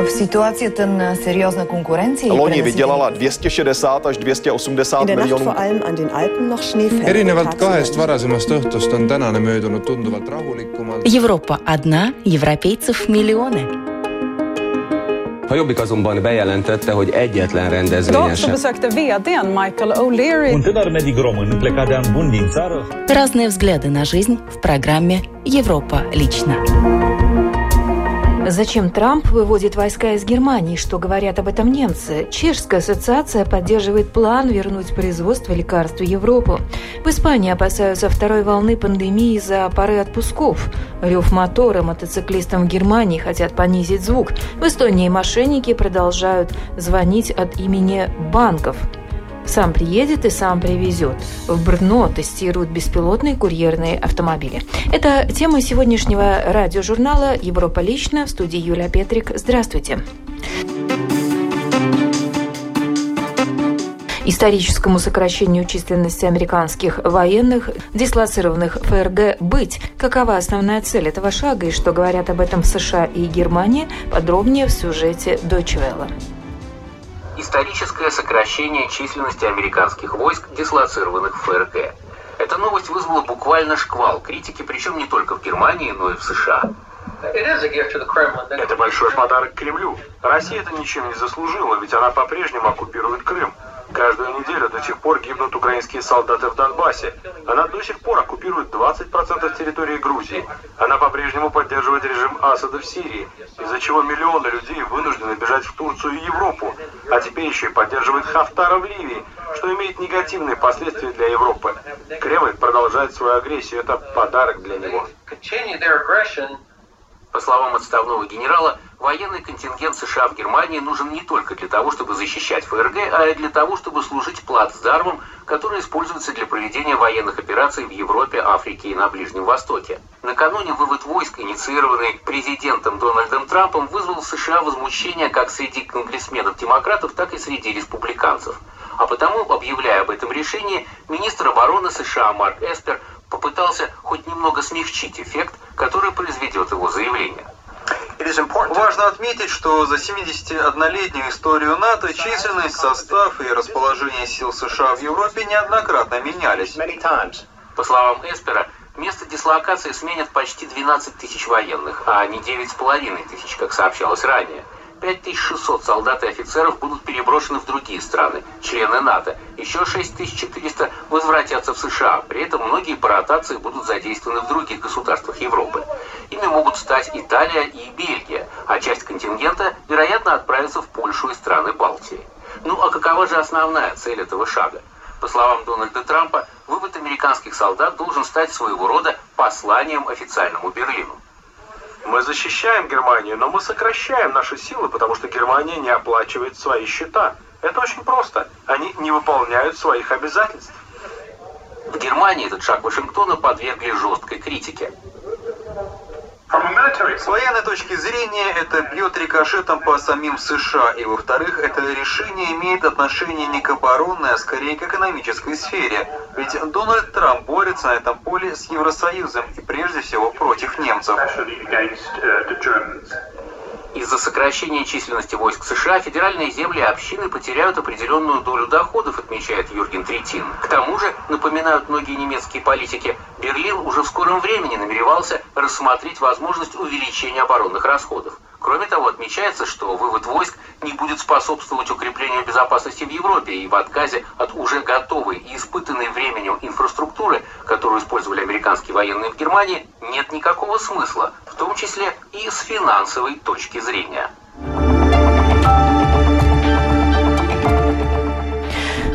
В ситуацията на сериозна конкуренция... Loni vydělala 260 až 280 miljonů. erinevalt kahest varasemast õhtust on tänane möödunud tunduvalt rahulikumalt. Европа одна, европейцев миллионы. A Jobbik azonban bejelentette, hogy egyetlen rendezvényen Idag så sem. besökte vdn Michael O'Leary Un tânăr medic român plecat de an bun din țară Разные взгляды на жизнь в программе «Европа лично». Зачем Трамп выводит войска из Германии? Что говорят об этом немцы? Чешская ассоциация поддерживает план вернуть производство лекарств в Европу. В Испании опасаются второй волны пандемии из-за пары отпусков. Рев мотора мотоциклистам в Германии хотят понизить звук. В Эстонии мошенники продолжают звонить от имени банков. Сам приедет и сам привезет. В Брно тестируют беспилотные курьерные автомобили. Это тема сегодняшнего радиожурнала «Европа лично» в студии Юлия Петрик. Здравствуйте. Историческому сокращению численности американских военных, дислоцированных ФРГ, быть. Какова основная цель этого шага и что говорят об этом в США и Германии, подробнее в сюжете Welle. Историческое сокращение численности американских войск, дислоцированных в ФРГ. Эта новость вызвала буквально шквал критики, причем не только в Германии, но и в США. Это большой подарок Кремлю. Россия это ничем не заслужила, ведь она по-прежнему оккупирует Крым. Каждую неделю до сих пор гибнут украинские солдаты в Донбассе. Она до сих пор оккупирует 20% территории Грузии. Она по-прежнему поддерживает режим Асада в Сирии, из-за чего миллионы людей вынуждены бежать в Турцию и Европу. А теперь еще и поддерживает Хафтара в Ливии, что имеет негативные последствия для Европы. Кремль продолжает свою агрессию. Это подарок для него. По словам отставного генерала, военный контингент США в Германии нужен не только для того, чтобы защищать ФРГ, а и для того, чтобы служить плацдармом, который используется для проведения военных операций в Европе, Африке и на Ближнем Востоке. Накануне вывод войск, инициированный президентом Дональдом Трампом, вызвал в США возмущение как среди конгрессменов-демократов, так и среди республиканцев. А потому, объявляя об этом решении, министр обороны США Марк Эспер попытался хоть немного смягчить эффект, который произведет его заявление. Важно отметить, что за 71-летнюю историю НАТО численность, состав и расположение сил США в Европе неоднократно менялись. По словам Эспера, место дислокации сменят почти 12 тысяч военных, а не 9,5 тысяч, как сообщалось ранее. 5600 солдат и офицеров будут переброшены в другие страны, члены НАТО. Еще 6400 возвратятся в США. При этом многие по ротации будут задействованы в других государствах Европы. Ими могут стать Италия и Бельгия, а часть контингента, вероятно, отправится в Польшу и страны Балтии. Ну а какова же основная цель этого шага? По словам Дональда Трампа, вывод американских солдат должен стать своего рода посланием официальному Берлину. Мы защищаем Германию, но мы сокращаем наши силы, потому что Германия не оплачивает свои счета. Это очень просто. Они не выполняют своих обязательств. В Германии этот шаг Вашингтона подвергли жесткой критике. С военной точки зрения это бьет рикошетом по самим США, и во-вторых, это решение имеет отношение не к оборонной, а скорее к экономической сфере. Ведь Дональд Трамп борется на этом поле с Евросоюзом и прежде всего против немцев. Из-за сокращения численности войск США федеральные земли и общины потеряют определенную долю доходов, отмечает Юрген Третин. К тому же, напоминают многие немецкие политики, Берлин уже в скором времени намеревался рассмотреть возможность увеличения оборонных расходов. Кроме того, отмечается, что вывод войск не будет способствовать укреплению безопасности в Европе и в отказе от уже готовой и испытанной временем инфраструктуры, которую использовали американские военные в Германии, нет никакого смысла, в том числе и с финансовой точки зрения.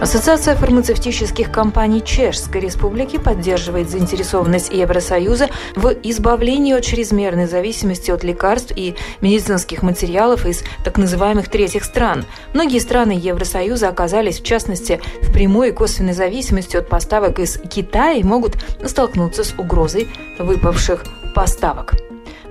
Ассоциация фармацевтических компаний Чешской Республики поддерживает заинтересованность Евросоюза в избавлении от чрезмерной зависимости от лекарств и медицинских материалов из так называемых третьих стран. Многие страны Евросоюза оказались, в частности, в прямой и косвенной зависимости от поставок из Китая и могут столкнуться с угрозой выпавших поставок.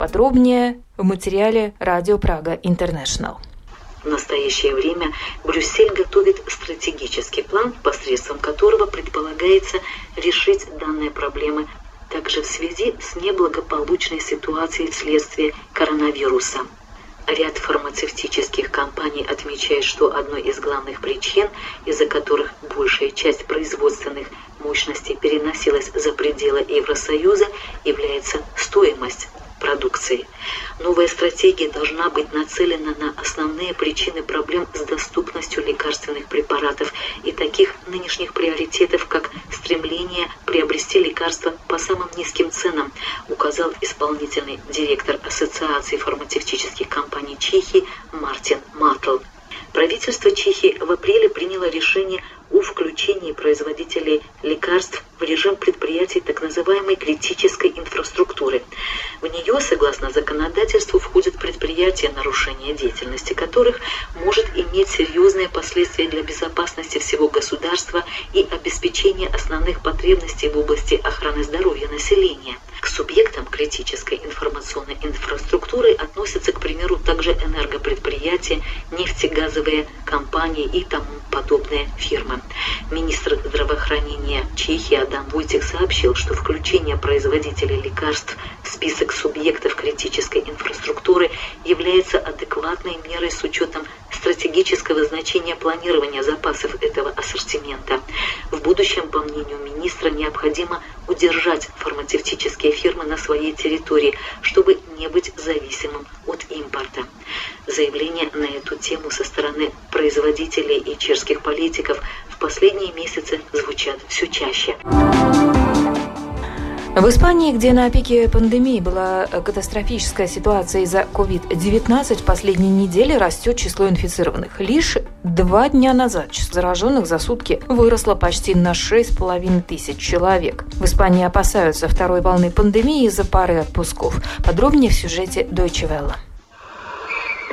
Подробнее в материале «Радио Прага Интернешнл». В настоящее время Брюссель готовит стратегический план, посредством которого предполагается решить данные проблемы также в связи с неблагополучной ситуацией вследствие коронавируса. Ряд фармацевтических компаний отмечает, что одной из главных причин, из-за которых большая часть производственных мощностей переносилась за пределы Евросоюза, является стоимость продукции. Новая стратегия должна быть нацелена на основные причины проблем с доступностью лекарственных препаратов и таких нынешних приоритетов, как стремление приобрести лекарства по самым низким ценам, указал исполнительный директор Ассоциации фармацевтических компаний Чехии Мартин Матл. Правительство Чехии в апреле приняло решение о включении производителей лекарств в режим предприятий так называемой критической инфраструктуры. В нее, согласно законодательству, входят предприятия, нарушения деятельности которых может иметь серьезные последствия для безопасности всего государства и обеспечения основных потребностей в области охраны здоровья населения. К субъектам критической информационной инфраструктуры относятся, к примеру, также энергопредприятия, нефтегазовые компании и тому подобные фирмы. Министр здравоохранения Чехии Адам Войтик сообщил, что включение производителей лекарств в список субъектов критической инфраструктуры является адекватной мерой с учетом стратегического значения планирования запасов этого ассортимента. В будущем, по мнению министра, необходимо удержать фармацевтические фирмы на своей территории, чтобы не быть зависимым от импорта. Заявления на эту тему со стороны производителей и чешских политиков в последние месяцы звучат все чаще. В Испании, где на пике пандемии была катастрофическая ситуация из-за COVID-19, в последние недели растет число инфицированных. Лишь два дня назад число зараженных за сутки выросло почти на 6,5 тысяч человек. В Испании опасаются второй волны пандемии из-за пары отпусков. Подробнее в сюжете Deutsche Welle.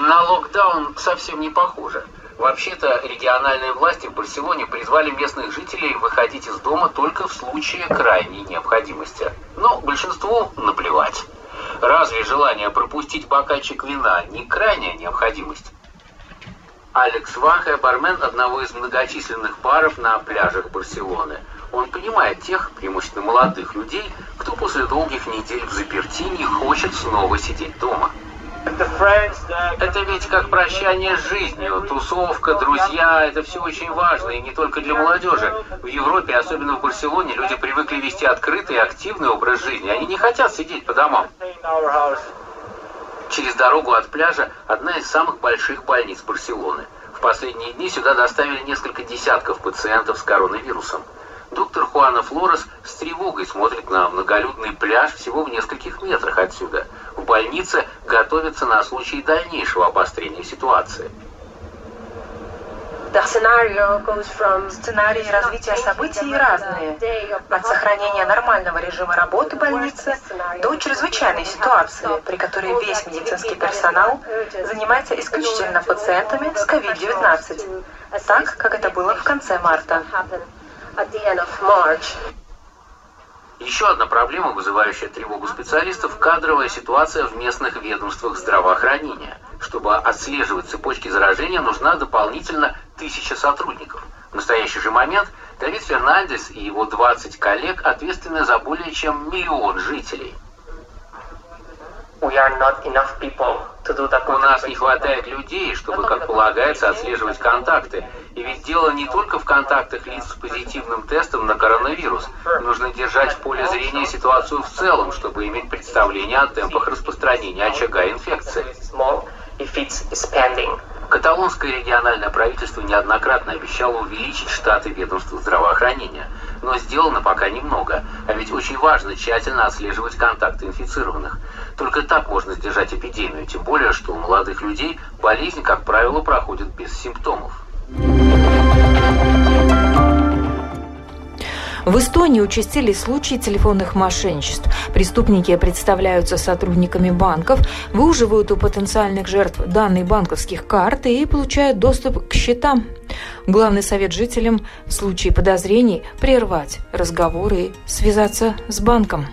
На локдаун совсем не похоже. Вообще-то региональные власти в Барселоне призвали местных жителей выходить из дома только в случае крайней необходимости. Но большинству наплевать. Разве желание пропустить бокальчик вина не крайняя необходимость? Алекс Ваха, бармен одного из многочисленных баров на пляжах Барселоны. Он понимает тех, преимущественно молодых людей, кто после долгих недель в заперти не хочет снова сидеть дома. Это ведь как прощание с жизнью, тусовка, друзья, это все очень важно, и не только для молодежи. В Европе, особенно в Барселоне, люди привыкли вести открытый активный образ жизни. Они не хотят сидеть по домам. Через дорогу от пляжа одна из самых больших больниц Барселоны. В последние дни сюда доставили несколько десятков пациентов с коронавирусом. Доктор Хуана Флорес с тревогой смотрит на многолюдный пляж всего в нескольких метрах отсюда. В больнице готовятся на случай дальнейшего обострения ситуации. Сценарии развития событий разные. От сохранения нормального режима работы больницы до чрезвычайной ситуации, при которой весь медицинский персонал занимается исключительно пациентами с COVID-19, так, как это было в конце марта. Еще одна проблема, вызывающая тревогу специалистов – кадровая ситуация в местных ведомствах здравоохранения. Чтобы отслеживать цепочки заражения, нужна дополнительно тысяча сотрудников. В настоящий же момент Давид Фернандес и его 20 коллег ответственны за более чем миллион жителей – у нас не хватает людей, чтобы, как полагается, отслеживать контакты. И ведь дело не только в контактах лиц с позитивным тестом на коронавирус. Нужно держать в поле зрения ситуацию в целом, чтобы иметь представление о темпах распространения очага инфекции. Каталонское региональное правительство неоднократно обещало увеличить штаты ведомства здравоохранения. Но сделано пока немного. А ведь очень важно тщательно отслеживать контакты инфицированных. Только так можно сдержать эпидемию, тем более, что у молодых людей болезнь, как правило, проходит без симптомов. В Эстонии участились случаи телефонных мошенничеств. Преступники представляются сотрудниками банков, выуживают у потенциальных жертв данные банковских карт и получают доступ к счетам. Главный совет жителям в случае подозрений – прервать разговоры и связаться с банком,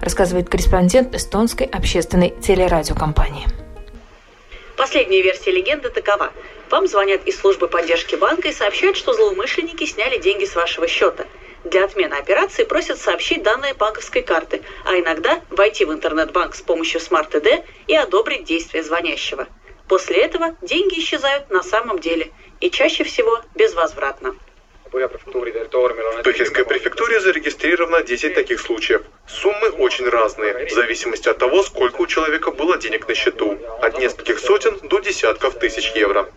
рассказывает корреспондент эстонской общественной телерадиокомпании. Последняя версия легенды такова. Вам звонят из службы поддержки банка и сообщают, что злоумышленники сняли деньги с вашего счета – для отмены операции просят сообщить данные банковской карты, а иногда войти в интернет-банк с помощью Smart ID и одобрить действия звонящего – После этого деньги исчезают на самом деле и чаще всего безвозвратно. В Токийской префектуре зарегистрировано 10 таких случаев. Суммы очень разные, в зависимости от того, сколько у человека было денег на счету. От нескольких сотен до десятков тысяч евро.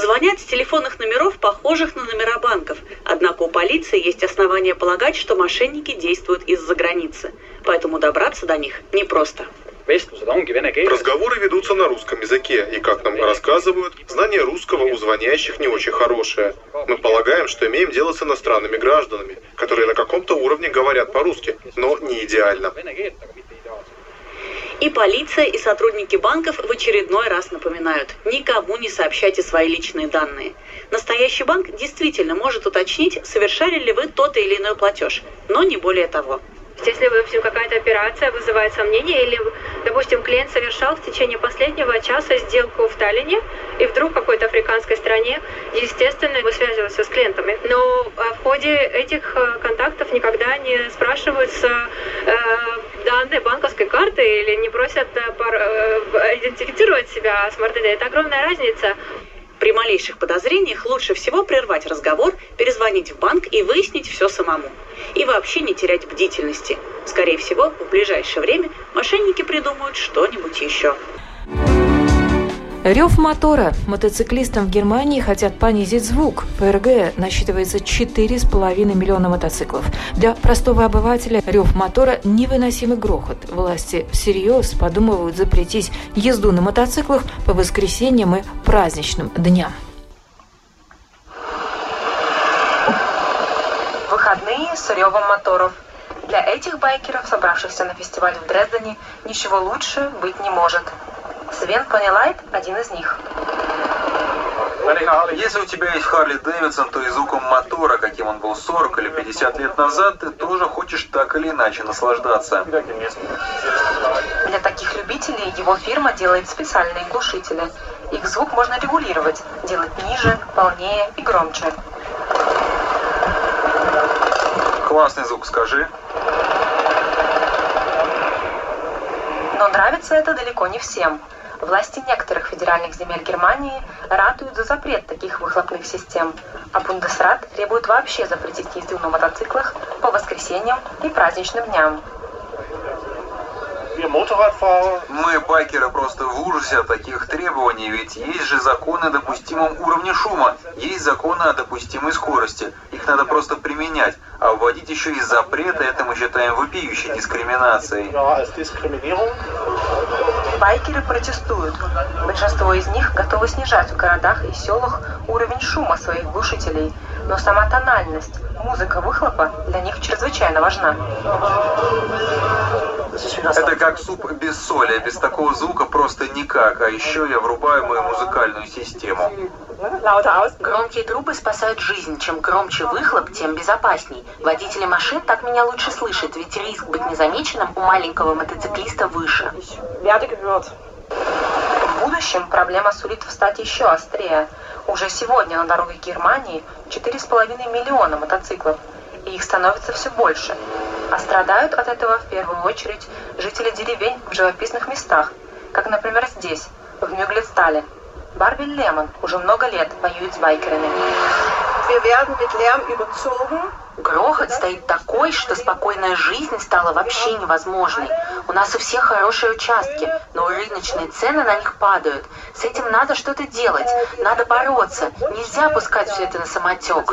Звонят с телефонных номеров, похожих на номера банков. Однако у полиции есть основания полагать, что мошенники действуют из-за границы. Поэтому добраться до них непросто. Разговоры ведутся на русском языке, и, как нам рассказывают, знание русского у звонящих не очень хорошее. Мы полагаем, что имеем дело с иностранными гражданами, которые на каком-то уровне говорят по-русски, но не идеально. И полиция, и сотрудники банков в очередной раз напоминают, никому не сообщайте свои личные данные. Настоящий банк действительно может уточнить, совершали ли вы тот или иной платеж, но не более того. Если, допустим, какая-то операция вызывает сомнения, или, допустим, клиент совершал в течение последнего часа сделку в Таллине, и вдруг в какой-то африканской стране, естественно, мы связываемся с клиентами. Но а, в ходе этих э, контактов никогда не спрашиваются э, данные банковской карты или не просят э, э идентифицировать себя с МРТД. Это огромная разница. При малейших подозрениях лучше всего прервать разговор, перезвонить в банк и выяснить все самому. И вообще не терять бдительности. Скорее всего, в ближайшее время мошенники придумают что-нибудь еще. Рев мотора. Мотоциклистам в Германии хотят понизить звук. В РГ насчитывается 4,5 миллиона мотоциклов. Для простого обывателя рев мотора – невыносимый грохот. Власти всерьез подумывают запретить езду на мотоциклах по воскресеньям и праздничным дням. Выходные с ревом моторов. Для этих байкеров, собравшихся на фестиваль в Дрездене, ничего лучше быть не может. Свен Понилайт – один из них. Если у тебя есть Харли Дэвидсон, то и звуком мотора, каким он был 40 или 50 лет назад, ты тоже хочешь так или иначе наслаждаться. Для таких любителей его фирма делает специальные глушители. Их звук можно регулировать, делать ниже, полнее и громче. Классный звук, скажи. Но нравится это далеко не всем. Власти некоторых федеральных земель Германии ратуют за запрет таких выхлопных систем, а Бундесрат требует вообще запретить езду на мотоциклах по воскресеньям и праздничным дням. Мы, байкеры, просто в ужасе от таких требований, ведь есть же законы о допустимом уровне шума, есть законы о допустимой скорости. Их надо просто применять, а вводить еще и запреты, это мы считаем вопиющей дискриминацией. Байкеры протестуют. Большинство из них готовы снижать в городах и селах уровень шума своих глушителей, но сама тональность, музыка выхлопа для них чрезвычайно важна. Это как суп без соли, без такого звука просто никак, а еще я врубаю мою музыкальную систему. Громкие трубы спасают жизнь. Чем громче выхлоп, тем безопасней. Водители машин так меня лучше слышат, ведь риск быть незамеченным у маленького мотоциклиста выше. В будущем проблема сулит встать еще острее. Уже сегодня на дорогах Германии 4,5 миллиона мотоциклов, и их становится все больше. А страдают от этого в первую очередь жители деревень в живописных местах, как, например, здесь, в Мюглетстале. Барби Лемон уже много лет воюет с байкерами. Грохот стоит такой, что спокойная жизнь стала вообще невозможной. У нас у всех хорошие участки, но рыночные цены на них падают. С этим надо что-то делать, надо бороться. Нельзя пускать все это на самотек.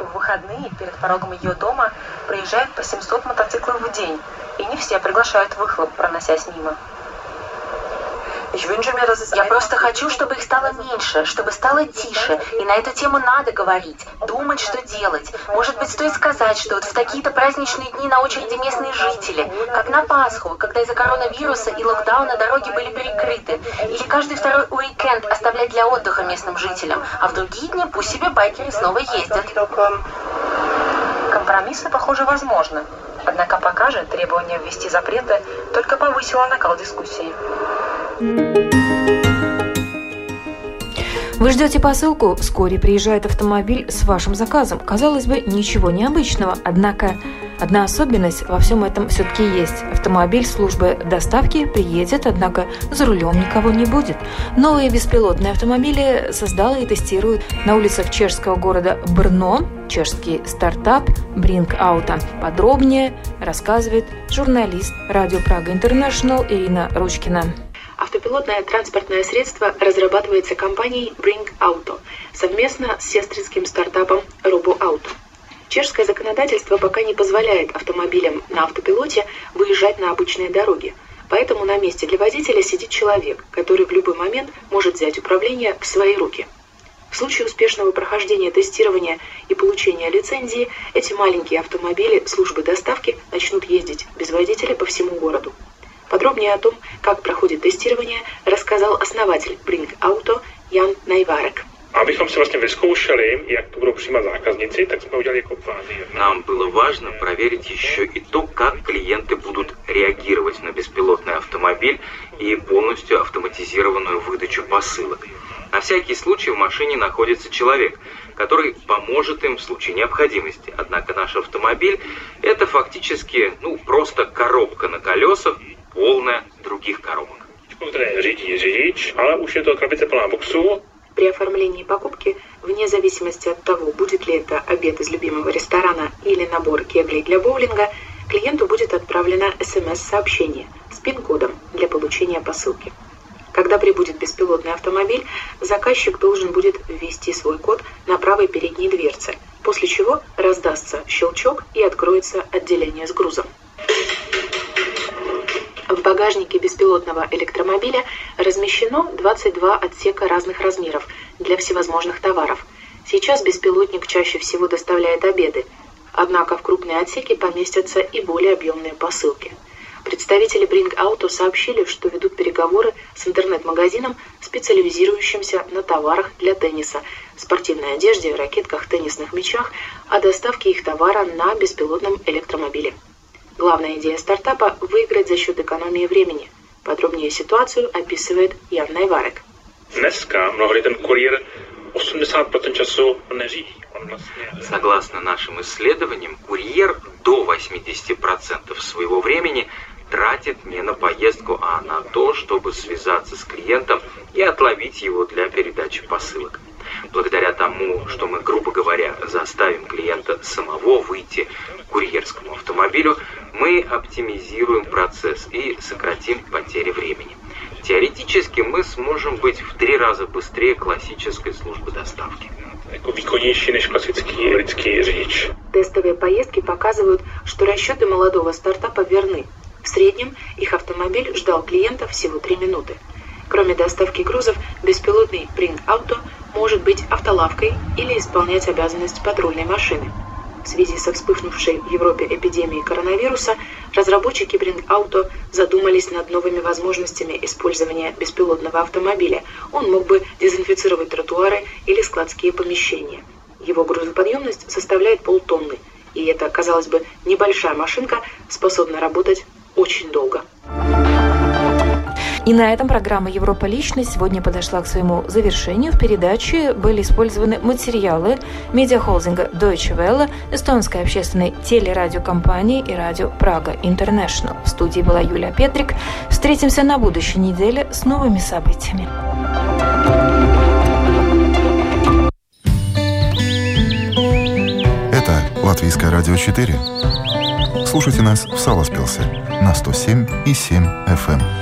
В выходные перед порогом ее дома проезжают по 700 мотоциклов в день, и не все приглашают выхлоп, проносясь мимо. Я просто хочу, чтобы их стало меньше, чтобы стало тише. И на эту тему надо говорить, думать, что делать. Может быть, стоит сказать, что вот в такие-то праздничные дни на очереди местные жители, как на Пасху, когда из-за коронавируса и локдауна дороги были перекрыты. Или каждый второй уикенд оставлять для отдыха местным жителям. А в другие дни пусть себе байкеры снова ездят. Компромиссы, похоже, возможны. Однако пока же требование ввести запреты только повысило накал дискуссии. Вы ждете посылку, вскоре приезжает автомобиль с вашим заказом. Казалось бы, ничего необычного, однако Одна особенность во всем этом все-таки есть. Автомобиль службы доставки приедет, однако за рулем никого не будет. Новые беспилотные автомобили создала и тестирует на улицах чешского города Брно чешский стартап Bring Auto. Подробнее рассказывает журналист Радио Прага Интернешнл Ирина Ручкина. Автопилотное транспортное средство разрабатывается компанией Bring Auto совместно с сестринским стартапом RoboAuto. Чешское законодательство пока не позволяет автомобилям на автопилоте выезжать на обычные дороги. Поэтому на месте для водителя сидит человек, который в любой момент может взять управление в свои руки. В случае успешного прохождения тестирования и получения лицензии, эти маленькие автомобили службы доставки начнут ездить без водителя по всему городу. Подробнее о том, как проходит тестирование, рассказал основатель Bring Auto Jan Najvarek. Abychom si vlastně vyzkoušeli, jak to budou přijímat zákazníci, tak jsme udělali jako fázi. Нам было важно проверить еще и то, как клиенты будут реагировать на беспилотный автомобиль и полностью автоматизированную выдачу посылок. На всякий случай в машине находится человек, который поможет им в случае необходимости. Однако наш автомобиль – это фактически ну, просто коробка на колесах, полная других коробок. При оформлении покупки, вне зависимости от того, будет ли это обед из любимого ресторана или набор кеглей для боулинга, клиенту будет отправлено смс-сообщение с пин-кодом для получения посылки. Когда прибудет беспилотный автомобиль, заказчик должен будет ввести свой код на правой передней дверце, после чего раздастся щелчок и откроется отделение с грузом. В багажнике беспилотного электромобиля размещено 22 отсека разных размеров для всевозможных товаров. Сейчас беспилотник чаще всего доставляет обеды, однако в крупные отсеки поместятся и более объемные посылки. Представители Bring Auto сообщили, что ведут переговоры с интернет-магазином, специализирующимся на товарах для тенниса, спортивной одежде, ракетках, теннисных мячах, о доставке их товара на беспилотном электромобиле. Главная идея стартапа – выиграть за счет экономии времени. Подробнее ситуацию описывает Ян Найварек. Dneska mnohdy ten kurýr 80% času neřídí. Согласно нашим исследованиям, курьер до 80% своего времени тратит не на поездку, а на то, чтобы связаться с клиентом и отловить его для передачи посылок. Благодаря тому, что мы, грубо говоря, заставим клиента самого выйти к курьерскому автомобилю, мы оптимизируем процесс и сократим потери времени. Теоретически мы сможем быть в три раза быстрее классической службы доставки. Тестовые поездки показывают, что расчеты молодого стартапа верны. В среднем их автомобиль ждал клиента всего три минуты. Кроме доставки грузов, беспилотный Auto может быть автолавкой или исполнять обязанность патрульной машины. В связи со вспыхнувшей в Европе эпидемией коронавируса, разработчики Auto задумались над новыми возможностями использования беспилотного автомобиля. Он мог бы дезинфицировать тротуары или складские помещения. Его грузоподъемность составляет полтонны, и эта, казалось бы, небольшая машинка способна работать очень долго. И на этом программа «Европа. Личность» сегодня подошла к своему завершению. В передаче были использованы материалы медиахолдинга Deutsche Welle, эстонской общественной телерадиокомпании и радио Прага Интернешнл. В студии была Юлия Петрик. Встретимся на будущей неделе с новыми событиями. Это Латвийское радио 4. Слушайте нас в Саласпилсе на 107 и 7 FM.